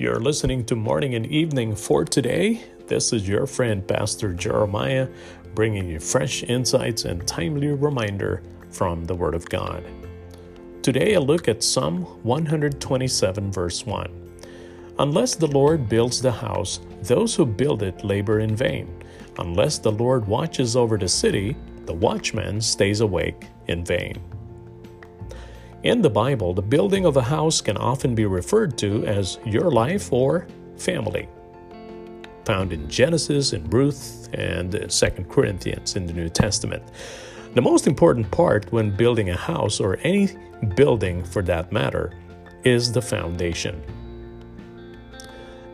You're listening to Morning and Evening for today. This is your friend, Pastor Jeremiah, bringing you fresh insights and timely reminder from the Word of God. Today, a look at Psalm 127, verse 1. Unless the Lord builds the house, those who build it labor in vain. Unless the Lord watches over the city, the watchman stays awake in vain. In the Bible, the building of a house can often be referred to as your life or family. Found in Genesis, in Ruth, and 2 Corinthians in the New Testament. The most important part when building a house, or any building for that matter, is the foundation.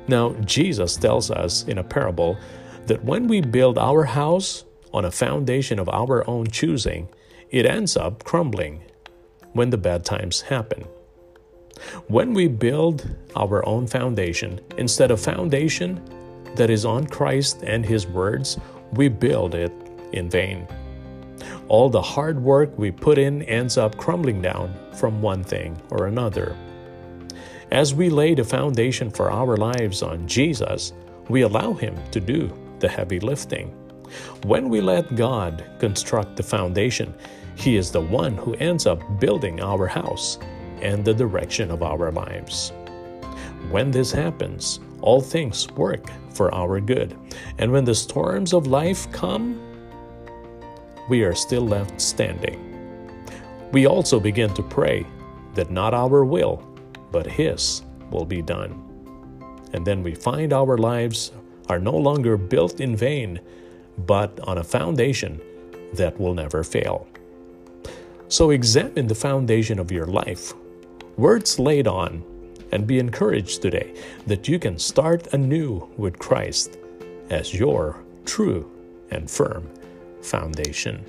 Now, Jesus tells us in a parable that when we build our house on a foundation of our own choosing, it ends up crumbling when the bad times happen. When we build our own foundation instead of foundation that is on Christ and His words, we build it in vain. All the hard work we put in ends up crumbling down from one thing or another. As we lay the foundation for our lives on Jesus, we allow Him to do the heavy lifting. When we let God construct the foundation, He is the one who ends up building our house and the direction of our lives. When this happens, all things work for our good. And when the storms of life come, we are still left standing. We also begin to pray that not our will, but His will be done. And then we find our lives are no longer built in vain, but on a foundation that will never fail. So examine the foundation of your life, words laid on, and be encouraged today that you can start anew with Christ as your true and firm foundation.